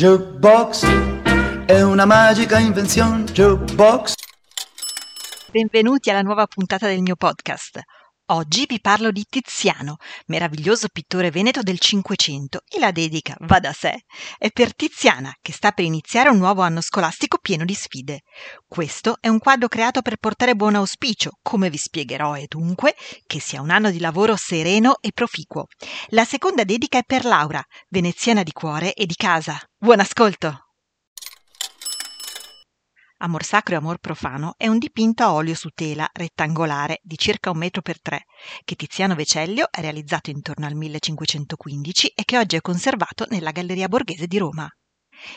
Jukebox è una magica invenzione. Jukebox. Benvenuti alla nuova puntata del mio podcast. Oggi vi parlo di Tiziano, meraviglioso pittore veneto del Cinquecento, e la dedica, va da sé, è per Tiziana, che sta per iniziare un nuovo anno scolastico pieno di sfide. Questo è un quadro creato per portare buon auspicio, come vi spiegherò, e dunque che sia un anno di lavoro sereno e proficuo. La seconda dedica è per Laura, veneziana di cuore e di casa. Buon ascolto! Amor sacro e amor profano è un dipinto a olio su tela rettangolare di circa un metro per tre che Tiziano Vecellio ha realizzato intorno al 1515 e che oggi è conservato nella Galleria Borghese di Roma.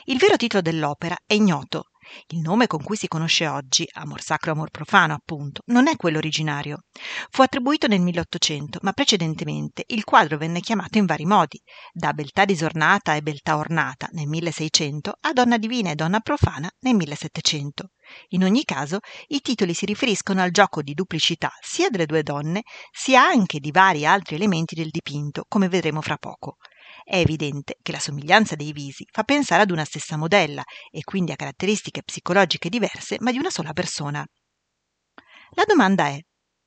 Il vero titolo dell'opera è ignoto. Il nome con cui si conosce oggi, Amor sacro e amor profano, appunto, non è quello originario. Fu attribuito nel 1800, ma precedentemente il quadro venne chiamato in vari modi, da beltà disornata e beltà ornata nel 1600 a donna divina e donna profana nel 1700. In ogni caso, i titoli si riferiscono al gioco di duplicità sia delle due donne, sia anche di vari altri elementi del dipinto, come vedremo fra poco. È evidente che la somiglianza dei visi fa pensare ad una stessa modella e quindi a caratteristiche psicologiche diverse, ma di una sola persona. La domanda è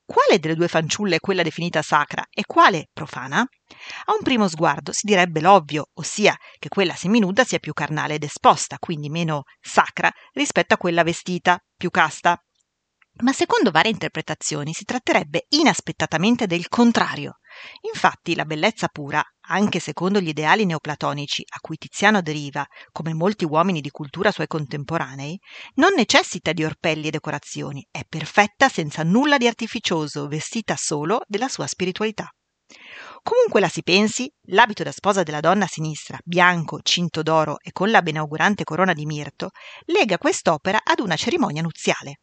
quale delle due fanciulle è quella definita sacra e quale profana? A un primo sguardo si direbbe l'ovvio, ossia che quella seminuda sia più carnale ed esposta, quindi meno sacra rispetto a quella vestita, più casta. Ma secondo varie interpretazioni si tratterebbe inaspettatamente del contrario. Infatti la bellezza pura, anche secondo gli ideali neoplatonici a cui Tiziano deriva, come molti uomini di cultura suoi contemporanei, non necessita di orpelli e decorazioni, è perfetta senza nulla di artificioso, vestita solo della sua spiritualità. Comunque la si pensi, l'abito da sposa della donna sinistra, bianco, cinto d'oro e con la benaugurante corona di mirto, lega quest'opera ad una cerimonia nuziale.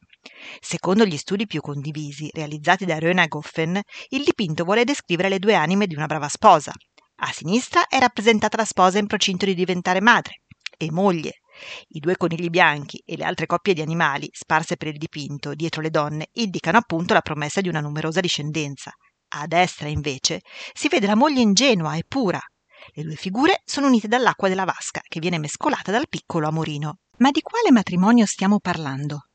Secondo gli studi più condivisi, realizzati da Röna Goffen, il dipinto vuole descrivere le due anime di una brava sposa. A sinistra è rappresentata la sposa in procinto di diventare madre e moglie. I due conigli bianchi e le altre coppie di animali sparse per il dipinto dietro le donne indicano appunto la promessa di una numerosa discendenza. A destra, invece, si vede la moglie ingenua e pura. Le due figure sono unite dall'acqua della vasca, che viene mescolata dal piccolo amorino. Ma di quale matrimonio stiamo parlando?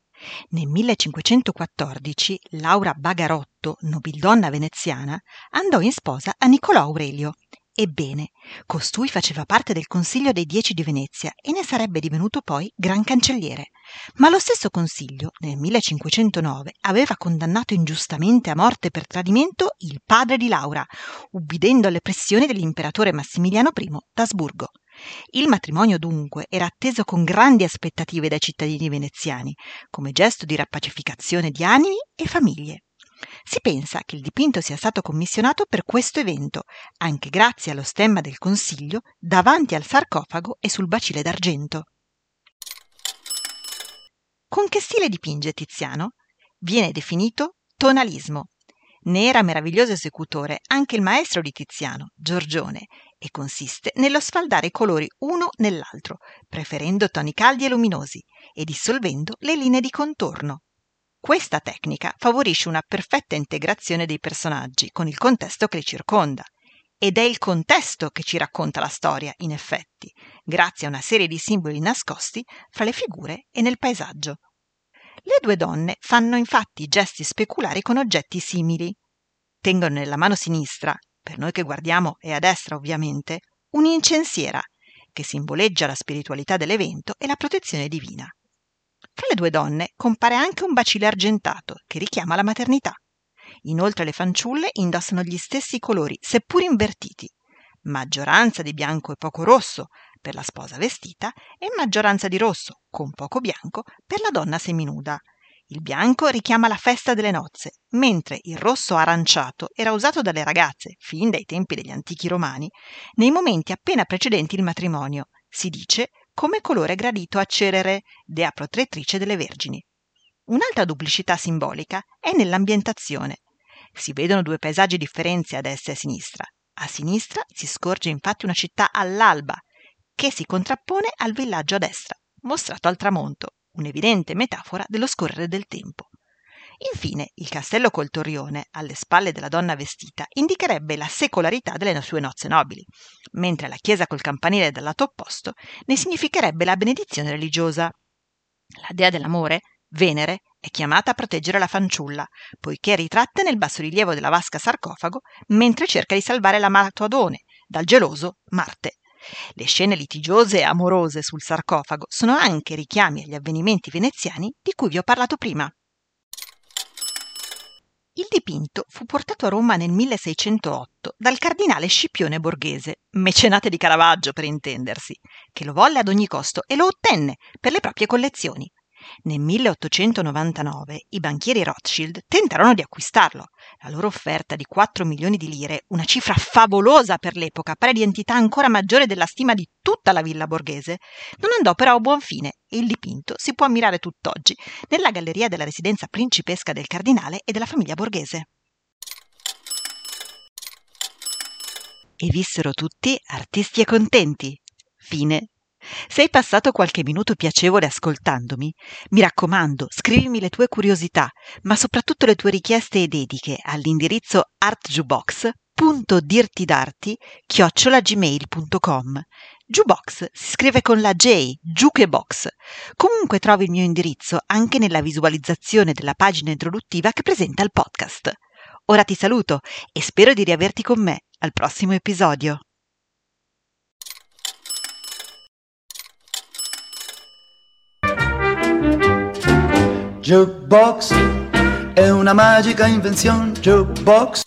Nel 1514 Laura Bagarotto, nobildonna veneziana, andò in sposa a Niccolò Aurelio. Ebbene, costui faceva parte del Consiglio dei Dieci di Venezia e ne sarebbe divenuto poi gran cancelliere. Ma lo stesso Consiglio, nel 1509, aveva condannato ingiustamente a morte per tradimento il padre di Laura, ubbidendo alle pressioni dell'imperatore Massimiliano I d'Asburgo. Il matrimonio dunque era atteso con grandi aspettative dai cittadini veneziani, come gesto di rappacificazione di animi e famiglie. Si pensa che il dipinto sia stato commissionato per questo evento, anche grazie allo stemma del Consiglio davanti al sarcofago e sul bacile d'argento. Con che stile dipinge Tiziano? Viene definito tonalismo. Ne era meraviglioso esecutore anche il maestro di Tiziano, Giorgione, e consiste nello sfaldare i colori uno nell'altro, preferendo toni caldi e luminosi e dissolvendo le linee di contorno. Questa tecnica favorisce una perfetta integrazione dei personaggi con il contesto che li circonda. Ed è il contesto che ci racconta la storia, in effetti, grazie a una serie di simboli nascosti fra le figure e nel paesaggio. Le due donne fanno infatti gesti speculari con oggetti simili. Tengono nella mano sinistra per noi che guardiamo è a destra ovviamente, un'incensiera che simboleggia la spiritualità dell'evento e la protezione divina. Fra le due donne compare anche un bacile argentato che richiama la maternità. Inoltre le fanciulle indossano gli stessi colori, seppur invertiti, maggioranza di bianco e poco rosso per la sposa vestita e maggioranza di rosso con poco bianco per la donna seminuda, il bianco richiama la festa delle nozze, mentre il rosso aranciato era usato dalle ragazze, fin dai tempi degli antichi romani, nei momenti appena precedenti il matrimonio, si dice come colore gradito a Cerere, dea protettrice delle vergini. Un'altra duplicità simbolica è nell'ambientazione. Si vedono due paesaggi differenzi a destra e a sinistra. A sinistra si scorge infatti una città all'alba, che si contrappone al villaggio a destra, mostrato al tramonto, un'evidente metafora dello scorrere del tempo. Infine, il castello col torrione, alle spalle della donna vestita, indicherebbe la secolarità delle sue nozze nobili, mentre la chiesa col campanile dal lato opposto ne significherebbe la benedizione religiosa. La dea dell'amore, Venere, è chiamata a proteggere la fanciulla, poiché è ritratta nel bassorilievo della vasca sarcofago mentre cerca di salvare l'amato Adone dal geloso Marte. Le scene litigiose e amorose sul sarcofago sono anche richiami agli avvenimenti veneziani di cui vi ho parlato prima. Il dipinto fu portato a Roma nel 1608 dal cardinale Scipione Borghese, mecenate di Caravaggio per intendersi, che lo volle ad ogni costo e lo ottenne per le proprie collezioni. Nel 1899 i banchieri Rothschild tentarono di acquistarlo. La loro offerta di 4 milioni di lire, una cifra favolosa per l'epoca, pari di entità ancora maggiore della stima di tutta la villa borghese, non andò però a buon fine e il dipinto si può ammirare tutt'oggi nella galleria della residenza principesca del cardinale e della famiglia borghese. E vissero tutti artisti e contenti. Fine se hai passato qualche minuto piacevole ascoltandomi, mi raccomando, scrivimi le tue curiosità, ma soprattutto le tue richieste e dediche all'indirizzo artjubox.dirtidarti chiocciolagmail.com Jukebox si scrive con la J, Jukebox. Comunque trovi il mio indirizzo anche nella visualizzazione della pagina introduttiva che presenta il podcast. Ora ti saluto e spero di riaverti con me al prossimo episodio. Jukebox è una magica invenzione, jukebox